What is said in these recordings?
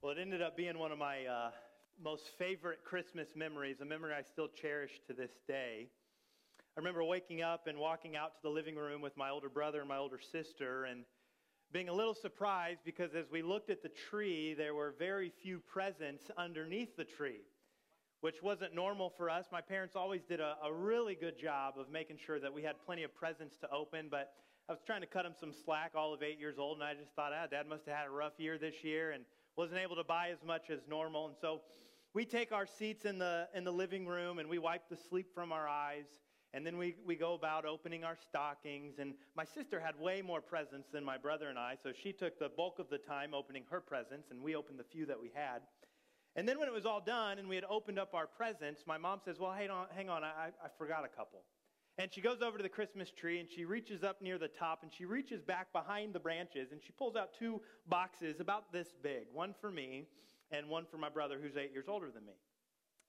Well, it ended up being one of my uh, most favorite Christmas memories, a memory I still cherish to this day. I remember waking up and walking out to the living room with my older brother and my older sister and being a little surprised because as we looked at the tree, there were very few presents underneath the tree, which wasn't normal for us. My parents always did a, a really good job of making sure that we had plenty of presents to open, but I was trying to cut them some slack all of eight years old, and I just thought, ah, dad must have had a rough year this year. And wasn't able to buy as much as normal. And so we take our seats in the, in the living room and we wipe the sleep from our eyes. And then we, we go about opening our stockings. And my sister had way more presents than my brother and I, so she took the bulk of the time opening her presents, and we opened the few that we had. And then when it was all done and we had opened up our presents, my mom says, Well, hang on, hang on I, I forgot a couple. And she goes over to the Christmas tree and she reaches up near the top and she reaches back behind the branches and she pulls out two boxes about this big one for me and one for my brother who's eight years older than me.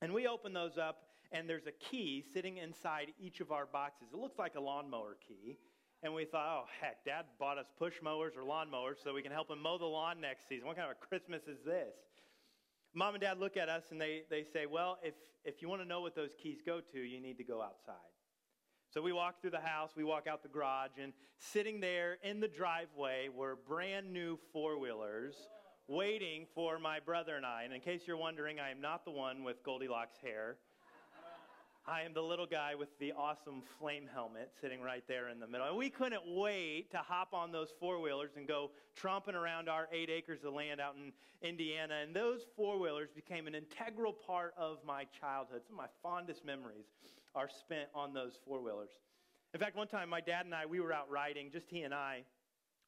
And we open those up and there's a key sitting inside each of our boxes. It looks like a lawnmower key. And we thought, oh, heck, dad bought us push mowers or lawnmowers so we can help him mow the lawn next season. What kind of a Christmas is this? Mom and dad look at us and they, they say, well, if, if you want to know what those keys go to, you need to go outside. So we walk through the house, we walk out the garage, and sitting there in the driveway were brand new four wheelers waiting for my brother and I. And in case you're wondering, I am not the one with Goldilocks hair. I am the little guy with the awesome flame helmet sitting right there in the middle. And we couldn't wait to hop on those four wheelers and go tromping around our eight acres of land out in Indiana. And those four wheelers became an integral part of my childhood, some of my fondest memories are spent on those four wheelers. In fact, one time my dad and I, we were out riding, just he and I.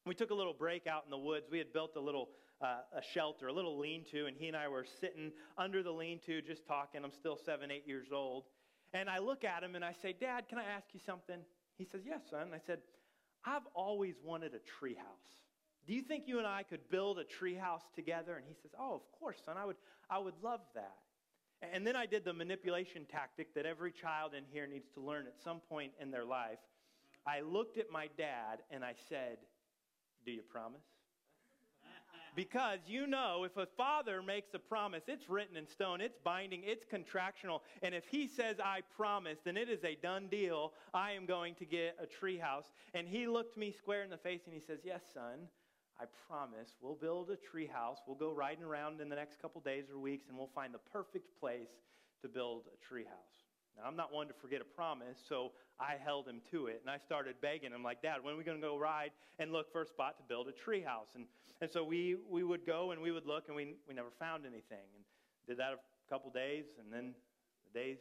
We took a little break out in the woods. We had built a little uh, a shelter, a little lean to, and he and I were sitting under the lean to just talking. I'm still seven, eight years old. And I look at him and I say, Dad, can I ask you something? He says, Yes, son. I said, I've always wanted a tree house. Do you think you and I could build a tree house together? And he says, Oh, of course, son. I would, I would love that. And then I did the manipulation tactic that every child in here needs to learn at some point in their life. I looked at my dad and I said, Do you promise? Because you know, if a father makes a promise, it's written in stone, it's binding, it's contractual. And if he says, I promise, then it is a done deal. I am going to get a treehouse. And he looked me square in the face and he says, Yes, son. I promise we'll build a tree house. We'll go riding around in the next couple days or weeks and we'll find the perfect place to build a tree house. Now, I'm not one to forget a promise, so I held him to it. And I started begging him, like, Dad, when are we going to go ride and look for a spot to build a tree house? And, and so we, we would go and we would look, and we, we never found anything. And did that a couple days, and then the days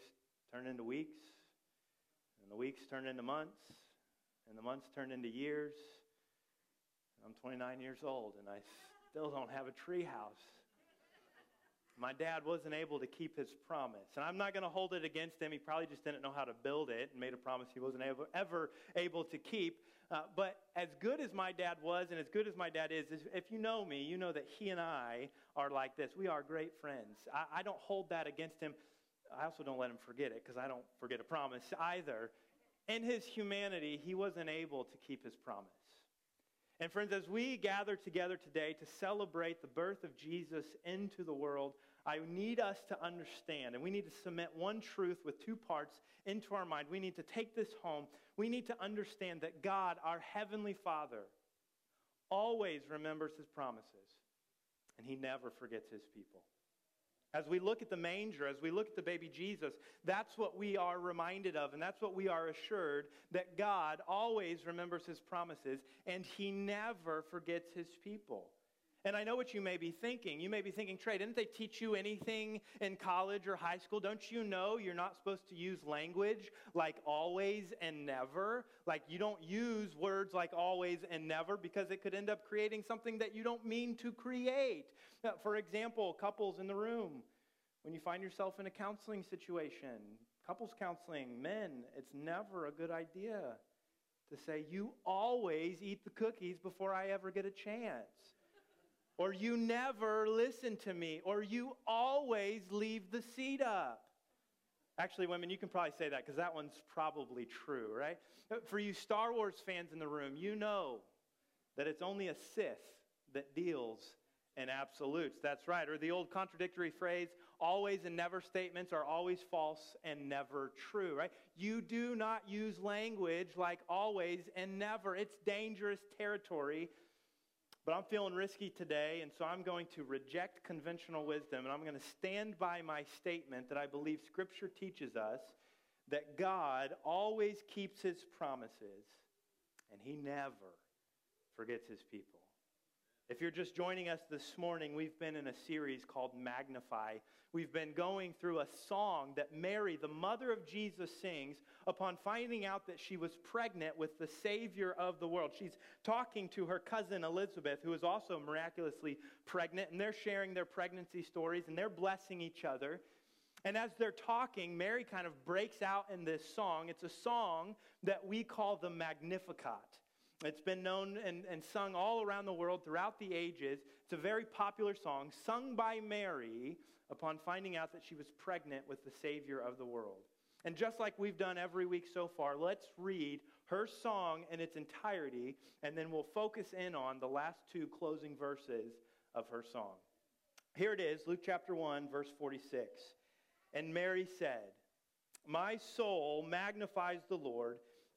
turned into weeks, and the weeks turned into months, and the months turned into years. I'm 29 years old and I still don't have a tree house. My dad wasn't able to keep his promise. And I'm not going to hold it against him. He probably just didn't know how to build it and made a promise he wasn't ever, ever able to keep. Uh, but as good as my dad was and as good as my dad is, if you know me, you know that he and I are like this. We are great friends. I, I don't hold that against him. I also don't let him forget it because I don't forget a promise either. In his humanity, he wasn't able to keep his promise. And friends, as we gather together today to celebrate the birth of Jesus into the world, I need us to understand, and we need to cement one truth with two parts into our mind. We need to take this home. We need to understand that God, our Heavenly Father, always remembers His promises, and He never forgets His people. As we look at the manger, as we look at the baby Jesus, that's what we are reminded of, and that's what we are assured that God always remembers his promises, and he never forgets his people. And I know what you may be thinking. You may be thinking, Trey, didn't they teach you anything in college or high school? Don't you know you're not supposed to use language like always and never? Like you don't use words like always and never because it could end up creating something that you don't mean to create. For example, couples in the room, when you find yourself in a counseling situation, couples counseling, men, it's never a good idea to say, You always eat the cookies before I ever get a chance or you never listen to me, or you always leave the seat up. Actually, women, you can probably say that because that one's probably true, right? For you Star Wars fans in the room, you know that it's only a Sith that deals in absolutes. That's right. Or the old contradictory phrase, always and never statements are always false and never true, right? You do not use language like always and never. It's dangerous territory. But I'm feeling risky today, and so I'm going to reject conventional wisdom, and I'm going to stand by my statement that I believe Scripture teaches us that God always keeps his promises, and he never forgets his people. If you're just joining us this morning, we've been in a series called Magnify. We've been going through a song that Mary, the mother of Jesus, sings upon finding out that she was pregnant with the Savior of the world. She's talking to her cousin Elizabeth, who is also miraculously pregnant, and they're sharing their pregnancy stories and they're blessing each other. And as they're talking, Mary kind of breaks out in this song. It's a song that we call the Magnificat. It's been known and, and sung all around the world throughout the ages. It's a very popular song sung by Mary upon finding out that she was pregnant with the Savior of the world. And just like we've done every week so far, let's read her song in its entirety, and then we'll focus in on the last two closing verses of her song. Here it is, Luke chapter 1, verse 46. And Mary said, My soul magnifies the Lord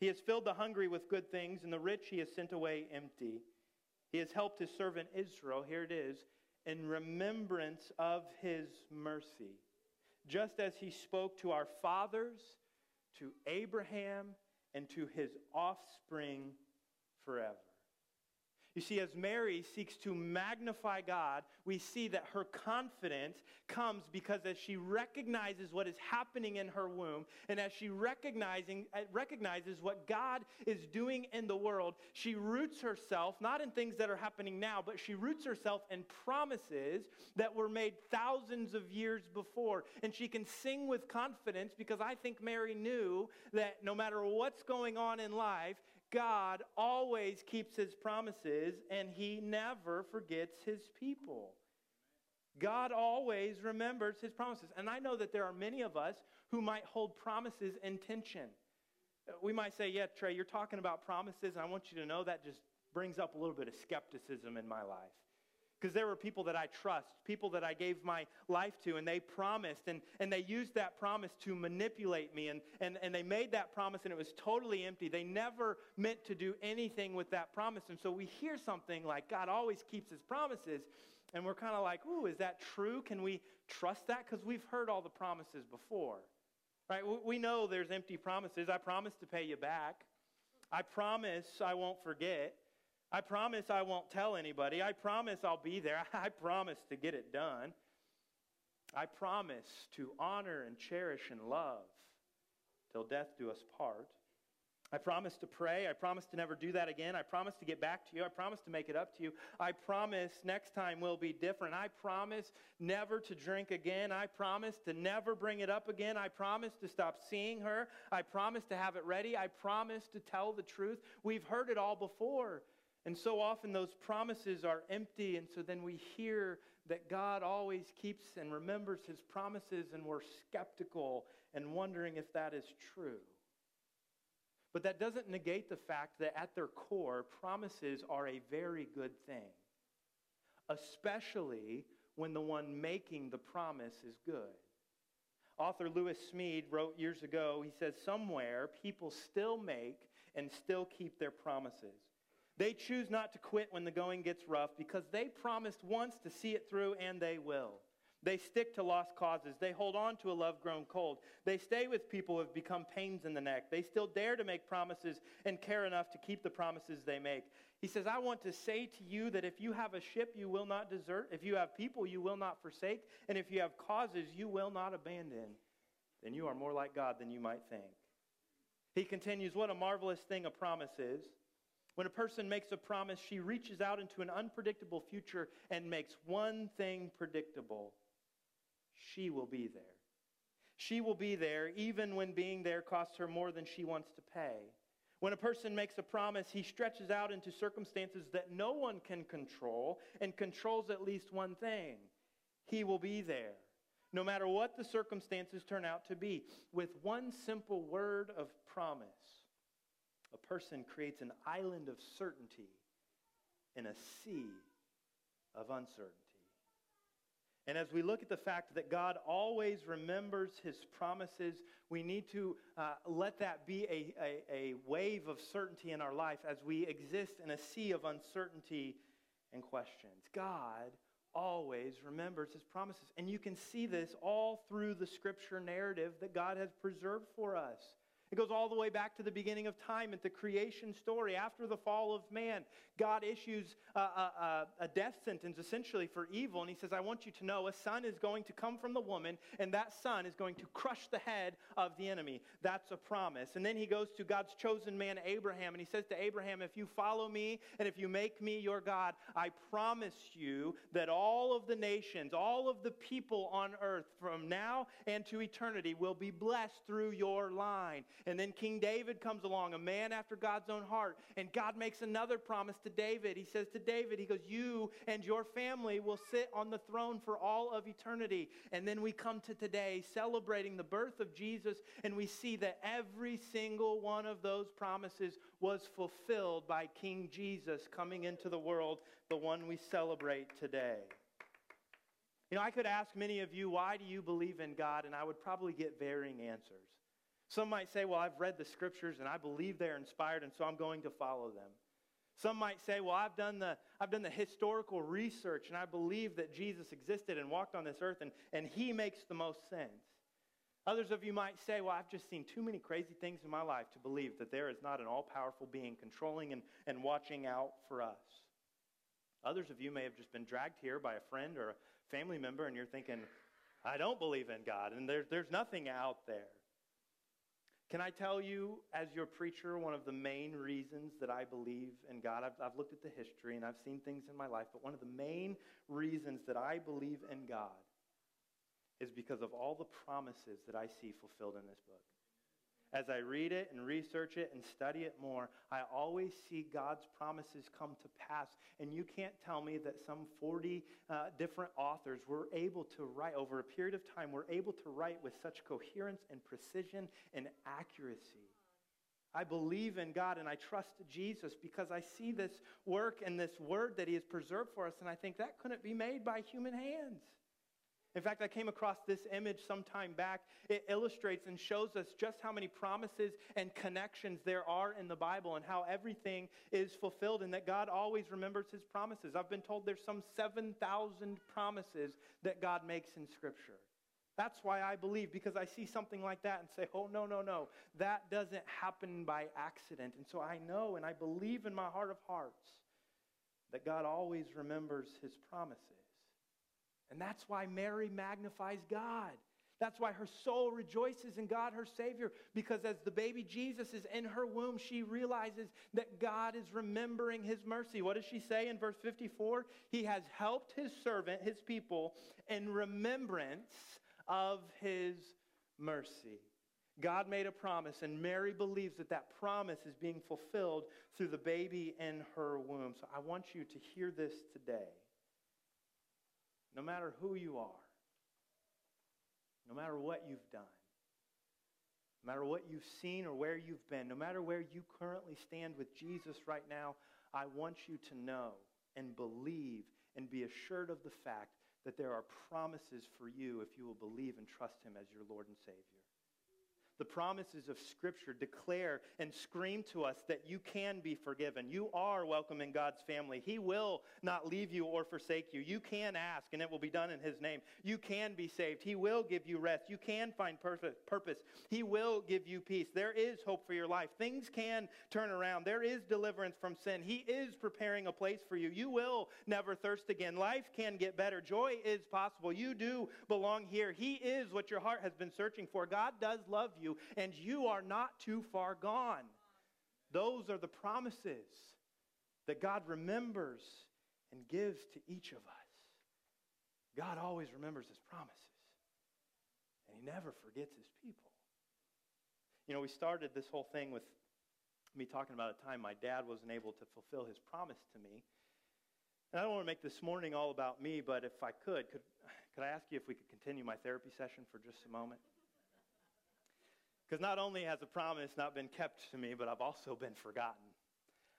He has filled the hungry with good things, and the rich he has sent away empty. He has helped his servant Israel, here it is, in remembrance of his mercy, just as he spoke to our fathers, to Abraham, and to his offspring forever. You see, as Mary seeks to magnify God, we see that her confidence comes because as she recognizes what is happening in her womb, and as she recognizing, uh, recognizes what God is doing in the world, she roots herself not in things that are happening now, but she roots herself in promises that were made thousands of years before. And she can sing with confidence because I think Mary knew that no matter what's going on in life, God always keeps his promises and he never forgets his people. God always remembers his promises. And I know that there are many of us who might hold promises in tension. Uh, we might say, Yeah, Trey, you're talking about promises, I want you to know that just brings up a little bit of skepticism in my life because there were people that I trust, people that I gave my life to, and they promised, and, and they used that promise to manipulate me, and, and, and they made that promise, and it was totally empty. They never meant to do anything with that promise. And so we hear something like God always keeps his promises, and we're kind of like, ooh, is that true? Can we trust that? Because we've heard all the promises before. Right? We know there's empty promises. I promise to pay you back. I promise I won't forget. I promise I won't tell anybody. I promise I'll be there. I promise to get it done. I promise to honor and cherish and love till death do us part. I promise to pray. I promise to never do that again. I promise to get back to you. I promise to make it up to you. I promise next time will be different. I promise never to drink again. I promise to never bring it up again. I promise to stop seeing her. I promise to have it ready. I promise to tell the truth. We've heard it all before. And so often those promises are empty, and so then we hear that God always keeps and remembers his promises, and we're skeptical and wondering if that is true. But that doesn't negate the fact that at their core, promises are a very good thing, especially when the one making the promise is good. Author Lewis Smedes wrote years ago, he says, Somewhere people still make and still keep their promises. They choose not to quit when the going gets rough because they promised once to see it through and they will. They stick to lost causes. They hold on to a love grown cold. They stay with people who have become pains in the neck. They still dare to make promises and care enough to keep the promises they make. He says, I want to say to you that if you have a ship, you will not desert. If you have people, you will not forsake. And if you have causes, you will not abandon. Then you are more like God than you might think. He continues, What a marvelous thing a promise is. When a person makes a promise, she reaches out into an unpredictable future and makes one thing predictable she will be there. She will be there even when being there costs her more than she wants to pay. When a person makes a promise, he stretches out into circumstances that no one can control and controls at least one thing he will be there, no matter what the circumstances turn out to be. With one simple word of promise, a person creates an island of certainty in a sea of uncertainty. And as we look at the fact that God always remembers his promises, we need to uh, let that be a, a, a wave of certainty in our life as we exist in a sea of uncertainty and questions. God always remembers his promises. And you can see this all through the scripture narrative that God has preserved for us. It goes all the way back to the beginning of time at the creation story. After the fall of man, God issues a, a, a, death sentence essentially for evil. And he says, I want you to know a son is going to come from the woman, and that son is going to crush the head of the enemy. That's a promise. And then he goes to God's chosen man, Abraham, and he says to Abraham, If you follow me and if you make me your God, I promise you that all of the nations, all of the people on earth from now and to eternity will be blessed through your line. And then King David comes along, a man after God's own heart, and God makes another promise to David. He says to David, He goes, You and your family will sit on the throne for all of eternity. And then we come to today celebrating the birth of Jesus, and we see that every single one of those promises was fulfilled by King Jesus coming into the world, the one we celebrate today. You know, I could ask many of you, why do you believe in God? And I would probably get varying answers. Some might say, well, I've read the scriptures and I believe they're inspired, and so I'm going to follow them. Some might say, well, I've done the, I've done the historical research and I believe that Jesus existed and walked on this earth and, and he makes the most sense. Others of you might say, well, I've just seen too many crazy things in my life to believe that there is not an all powerful being controlling and, and watching out for us. Others of you may have just been dragged here by a friend or a family member and you're thinking, I don't believe in God and there, there's nothing out there. Can I tell you, as your preacher, one of the main reasons that I believe in God? I've, I've, looked at the history and I've seen things in my life, but one of the main reasons that I believe in God is because of all the promises that I see fulfilled in this book as I read it and research it and study it more, I always see God's promises come to pass. And you can't tell me that some 40 uh, different authors were able to write, over a period of time, were able to write with such coherence and precision and accuracy. I believe in God and I trust Jesus because I see this work and this word that He has preserved for us, and I think that couldn't be made by human hands. In fact, I came across this image some time back. It illustrates and shows us just how many promises and connections there are in the Bible and how everything is fulfilled and that God always remembers his promises. I've been told there's some 7,000 promises that God makes in Scripture. That's why I believe, because I see something like that and say, oh, no, no, no, that doesn't happen by accident. And so I know and I believe in my heart of hearts that God always remembers his promises. And that's why Mary magnifies God. That's why her soul rejoices in God, her Savior, because as the baby Jesus is in her womb, she realizes that God is remembering his mercy. What does she say in verse 54? He has helped his servant, his people, in remembrance of his mercy. God made a promise, and Mary believes that that promise is being fulfilled through the baby in her womb. So I want you to hear this today no matter who you are, no matter what you've done, no matter what you've seen or where you've been, no matter where you currently stand with Jesus right now, I want you to know and believe and be assured of the fact that there are promises for you if you will believe and trust Him as your Lord and Savior. The promises of Scripture declare and scream to us that you can be forgiven. You are welcome in God's family. He will not leave you or forsake you. You can ask, and it will be done in His name. You can be saved. He will give you rest. You can find purpose. He will give you peace. There is hope for your life. Things can turn around. There is deliverance from sin. He is preparing a place for you. You will never thirst again. Life can get better. Joy is possible. You do belong here. He is what your heart has been searching for. God does love you you, and you are not too far gone. Those are the promises that God remembers and gives to each of us. God always remembers his promises, and he never forgets his people. You know, we started this whole thing with me talking about a time my dad wasn't able to fulfill his promise to me. And I don't want to make this morning all about me, but if I could, could, could I ask you if we could continue my therapy session for just a moment? Because not only has a promise not been kept to me, but I've also been forgotten.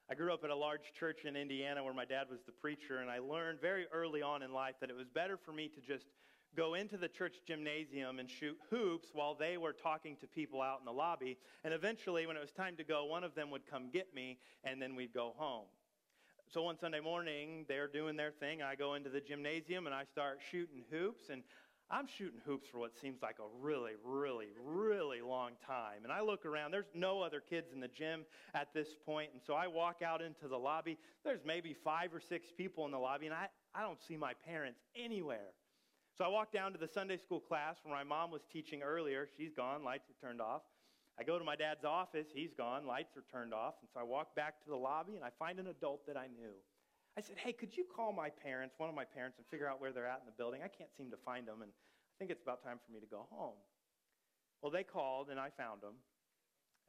I grew up at a large church in Indiana where my dad was the preacher, and I learned very early on in life that it was better for me to just go into the church gymnasium and shoot hoops while they were talking to people out in the lobby. And eventually, when it was time to go, one of them would come get me, and then we'd go home. So one Sunday morning, they're doing their thing. I go into the gymnasium and I start shooting hoops, and I'm shooting hoops for what seems like a really, really, really long time. And I look around, there's no other kids in the gym at this point. And so I walk out into the lobby. There's maybe five or six people in the lobby, and I, I don't see my parents anywhere. So I walk down to the Sunday school class where my mom was teaching earlier. She's gone, lights are turned off. I go to my dad's office. He's gone, lights are turned off. And so I walk back to the lobby and I find an adult that I knew. I said, Hey, could you call my parents, one of my parents, and figure out where they're at in the building? I can't seem to find them, and I think it's about time for me to go home. Well, they called and I found them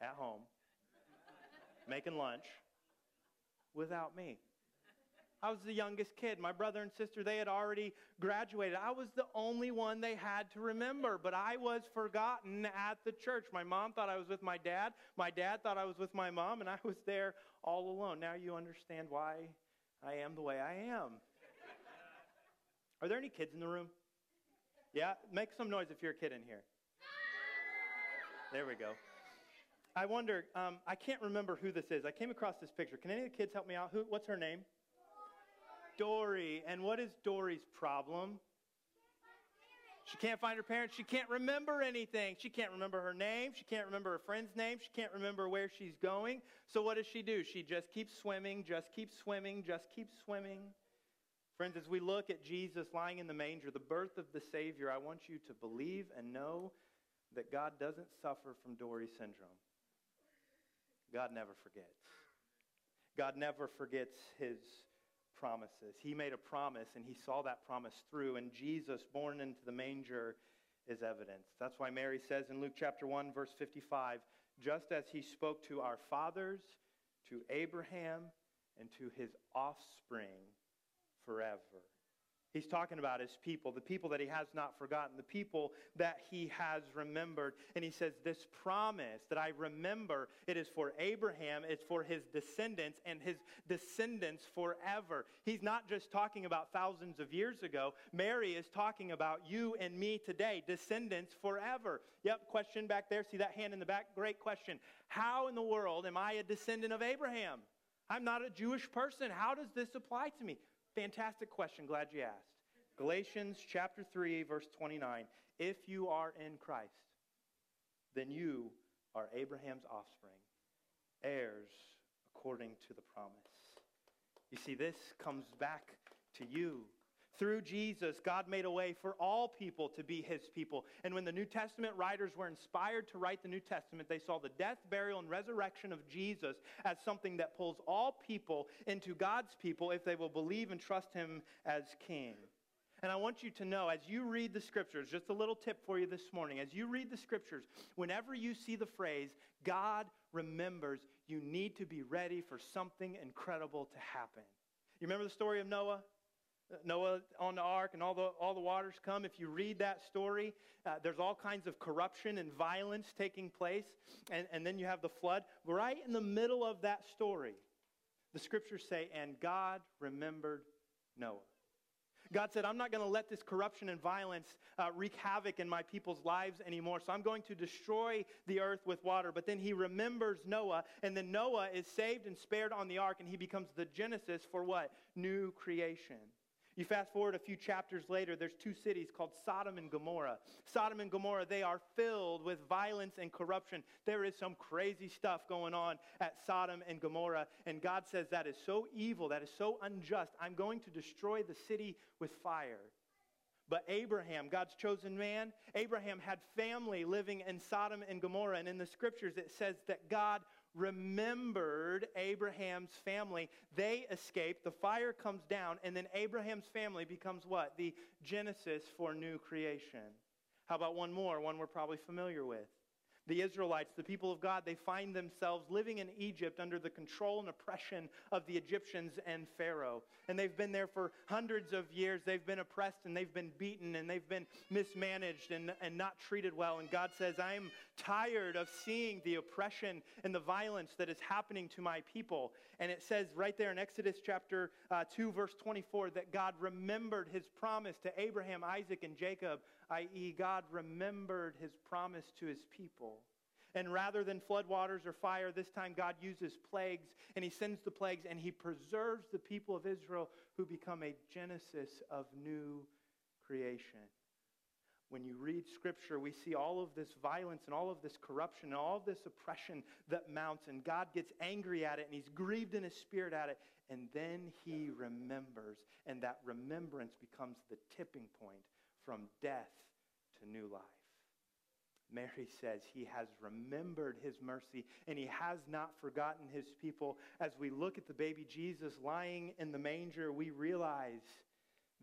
at home, making lunch without me. I was the youngest kid. My brother and sister, they had already graduated. I was the only one they had to remember, but I was forgotten at the church. My mom thought I was with my dad. My dad thought I was with my mom, and I was there all alone. Now you understand why I am the way I am. Are there any kids in the room? Yeah? Make some noise if you're a kid in here. There we go. I wonder, um, I can't remember who this is. I came across this picture. Can any of the kids help me out? Who, what's her name? Dory. And what is Dory's problem? She can't find her parents. She can't remember anything. She can't remember her name. She can't remember her friend's name. She can't remember where she's going. So, what does she do? She just keeps swimming, just keeps swimming, just keeps swimming. Friends, as we look at Jesus lying in the manger, the birth of the Savior, I want you to believe and know that God doesn't suffer from Dory syndrome. God never forgets. God never forgets his promises. He made a promise and he saw that promise through, and Jesus, born into the manger, is evidence. That's why Mary says in Luke chapter 1, verse 55, just as he spoke to our fathers, to Abraham, and to his offspring forever. He's talking about his people, the people that he has not forgotten, the people that he has remembered. And he says, This promise that I remember, it is for Abraham, it's for his descendants, and his descendants forever. He's not just talking about thousands of years ago. Mary is talking about you and me today, descendants forever. Yep, question back there. See that hand in the back? Great question. How in the world am I a descendant of Abraham? I'm not a Jewish person. How does this apply to me? Fantastic question. Glad you asked. Galatians chapter 3, verse 29. If you are in Christ, then you are Abraham's offspring, heirs according to the promise. You see, this comes back to you. Through Jesus, God made a way for all people to be his people. And when the New Testament writers were inspired to write the New Testament, they saw the death, burial, and resurrection of Jesus as something that pulls all people into God's people if they will believe and trust him as king. And I want you to know, as you read the scriptures, just a little tip for you this morning. As you read the scriptures, whenever you see the phrase, God remembers, you need to be ready for something incredible to happen. You remember the story of Noah? Noah on the ark and all the, all the waters come. If you read that story, uh, there's all kinds of corruption and violence taking place. And, and then you have the flood. Right in the middle of that story, the scriptures say, and God remembered Noah. God said, I'm not going to let this corruption and violence uh, wreak havoc in my people's lives anymore. So I'm going to destroy the earth with water. But then he remembers Noah, and then Noah is saved and spared on the ark, and he becomes the genesis for what? New creation. You fast forward a few chapters later, there's two cities called Sodom and Gomorrah. Sodom and Gomorrah, they are filled with violence and corruption. There is some crazy stuff going on at Sodom and Gomorrah. And God says that is so evil, that is so unjust. I'm going to destroy the city with fire. But Abraham, God's chosen man, Abraham had family living in Sodom and Gomorrah. And in the scriptures, it says that God remembered Abraham's family. They escape, the fire comes down, and then Abraham's family becomes what? The genesis for new creation. How about one more, one we're probably familiar with? The Israelites, the people of God, they find themselves living in Egypt under the control and oppression of the Egyptians and Pharaoh. And they've been there for hundreds of years. They've been oppressed and they've been beaten and they've been mismanaged and, and not treated well. And God says, I'm tired of seeing the oppression and the violence that is happening to my people. And it says right there in Exodus chapter uh, 2, verse 24, that God remembered his promise to Abraham, Isaac, and Jacob i.e., God remembered his promise to his people. And rather than floodwaters or fire, this time God uses plagues, and he sends the plagues, and he preserves the people of Israel who become a genesis of new creation. When you read scripture, we see all of this violence and all of this corruption and all of this oppression that mounts, and God gets angry at it, and he's grieved in his spirit at it, and then he remembers, and that remembrance becomes the tipping point from death to new life. Mary says he has remembered his mercy and he has not forgotten his people. As we look at the baby Jesus lying in the manger, we realize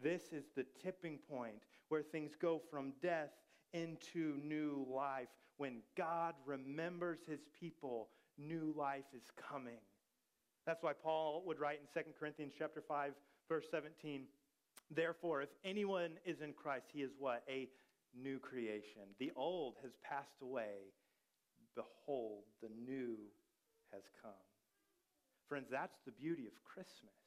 this is the tipping point where things go from death into new life. When God remembers his people, new life is coming. That's why Paul would write in 2 Corinthians chapter 5 verse 17 Therefore, if anyone is in Christ, he is what? A new creation. The old has passed away. Behold, the new has come. Friends, that's the beauty of Christmas.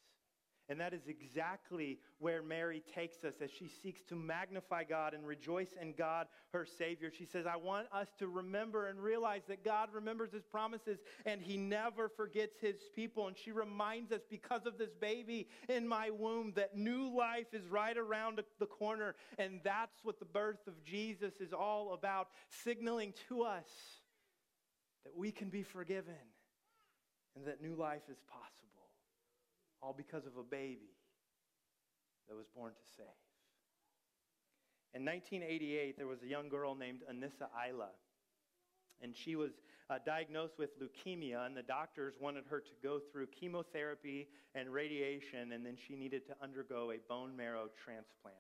And that is exactly where Mary takes us as she seeks to magnify God and rejoice in God, her Savior. She says, I want us to remember and realize that God remembers His promises and He never forgets His people. And she reminds us, because of this baby in my womb, that new life is right around the corner. And that's what the birth of Jesus is all about, signaling to us that we can be forgiven and that new life is possible all because of a baby that was born to save. In 1988, there was a young girl named Anissa Ayala, and she was uh, diagnosed with leukemia, and the doctors wanted her to go through chemotherapy and radiation, and then she needed to undergo a bone marrow transplant.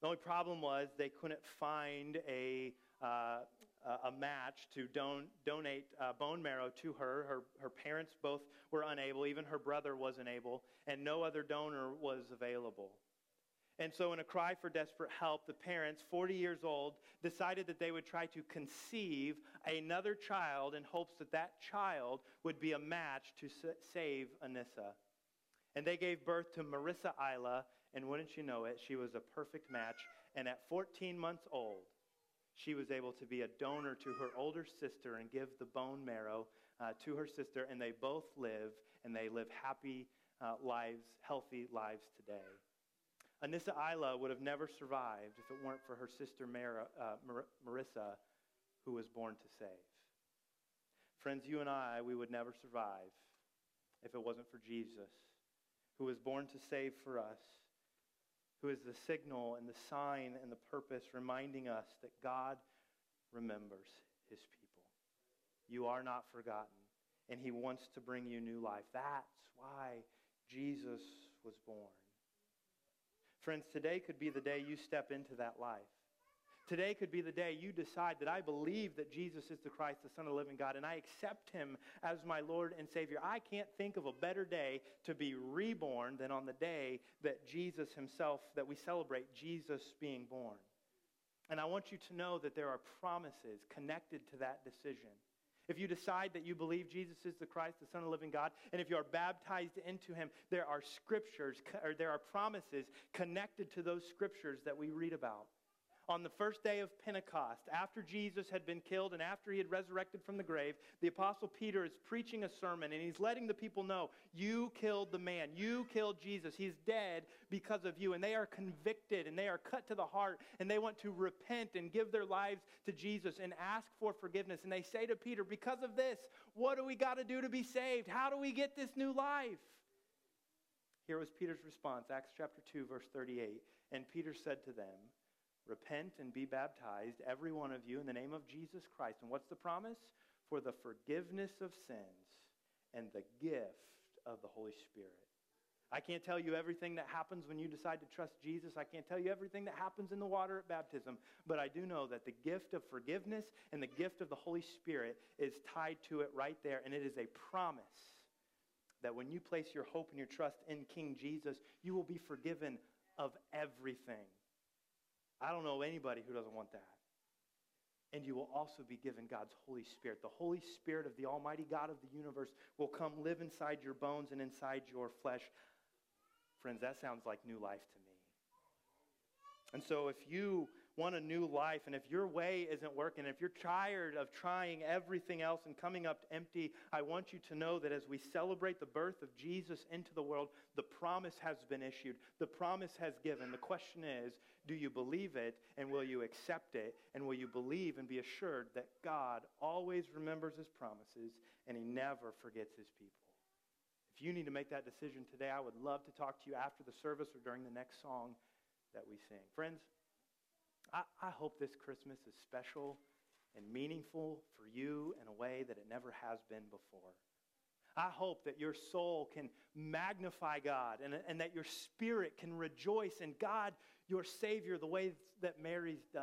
The only problem was they couldn't find a, uh, a match to don- donate uh, bone marrow to her. her. Her parents both were unable, even her brother wasn't able, and no other donor was available. And so, in a cry for desperate help, the parents, 40 years old, decided that they would try to conceive another child in hopes that that child would be a match to save Anissa. And they gave birth to Marissa Ayala, and wouldn't you know it, she was a perfect match. And at 14 months old, she was able to be a donor to her older sister and give the bone marrow uh, to her sister, and they both live, and they live happy uh, lives, healthy lives today. Anissa Ayala would have never survived if it weren't for her sister Mar- uh, Mar- Marissa, who was born to save. Friends, you and I, we would never survive if it wasn't for Jesus, who was born to save for us who is the signal and the sign and the purpose reminding us that God remembers his people. You are not forgotten, and he wants to bring you new life. That's why Jesus was born. Friends, today could be the day you step into that life. Today could be the day you decide that I believe that Jesus is the Christ, the Son of the living God, and I accept him as my Lord and Savior. I can't think of a better day to be reborn than on the day that Jesus himself, that we celebrate Jesus being born. And I want you to know that there are promises connected to that decision. If you decide that you believe Jesus is the Christ, the Son of the living God, and if you are baptized into him, there are scriptures, or there are promises connected to those scriptures that we read about on the first day of Pentecost, after Jesus had been killed and after he had resurrected from the grave, the Apostle Peter is preaching a sermon and he's letting the people know, You killed the man. You killed Jesus. He's dead because of you. And they are convicted and they are cut to the heart and they want to repent and give their lives to Jesus and ask for forgiveness. And they say to Peter, Because of this, what do we got to do to be saved? How do we get this new life? Here was Peter's response, Acts chapter 2, verse 38. And Peter said to them, Repent and be baptized, every one of you, in the name of Jesus Christ. And what's the promise? for the forgiveness of sins and the gift of the Holy Spirit. I can't tell you everything that happens when you decide to trust Jesus. I can't tell you everything that happens in the water at baptism. But I do know that the gift of forgiveness and the gift of the Holy Spirit is tied to it right there. And it is a promise that when you place your hope and your trust in King Jesus, you will be forgiven of everything. I don't know anybody who doesn't want that. And you will also be given God's Holy Spirit. The Holy Spirit of the Almighty God of the universe will come live inside your bones and inside your flesh. Friends, that sounds like new life to me. And so if you want a new life, and if your way isn't working, if you're tired of trying everything else and coming up empty, I want you to know that as we celebrate the birth of Jesus into the world, the promise has been issued, the promise has given. The question is, do you believe it and will you accept it? And will you believe and be assured that God always remembers his promises and he never forgets his people? If you need to make that decision today, I would love to talk to you after the service or during the next song that we sing. Friends, I, I hope this Christmas is special and meaningful for you in a way that it never has been before. I hope that your soul can magnify God and, and that your spirit can rejoice in God, your Savior, the way that Mary's does.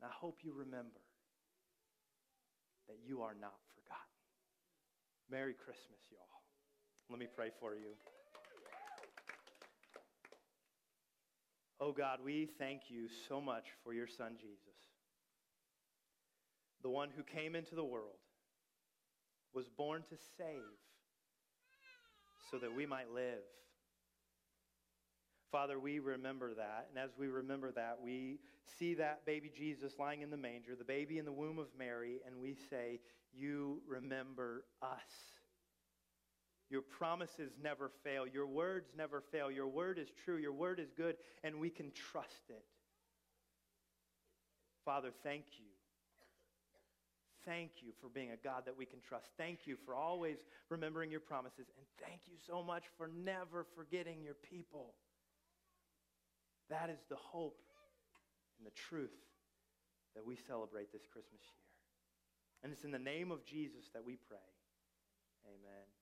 And I hope you remember that you are not forgotten. Merry Christmas, y'all. Let me pray for you. Oh God, we thank you so much for your Son, Jesus, the one who came into the world, was born to save so that we might live. Father, we remember that. And as we remember that, we see that baby Jesus lying in the manger, the baby in the womb of Mary, and we say, You remember us. Your promises never fail. Your words never fail. Your word is true. Your word is good, and we can trust it. Father, thank you. Thank you for being a God that we can trust. Thank you for always remembering your promises. And thank you so much for never forgetting your people. That is the hope and the truth that we celebrate this Christmas year. And it's in the name of Jesus that we pray. Amen.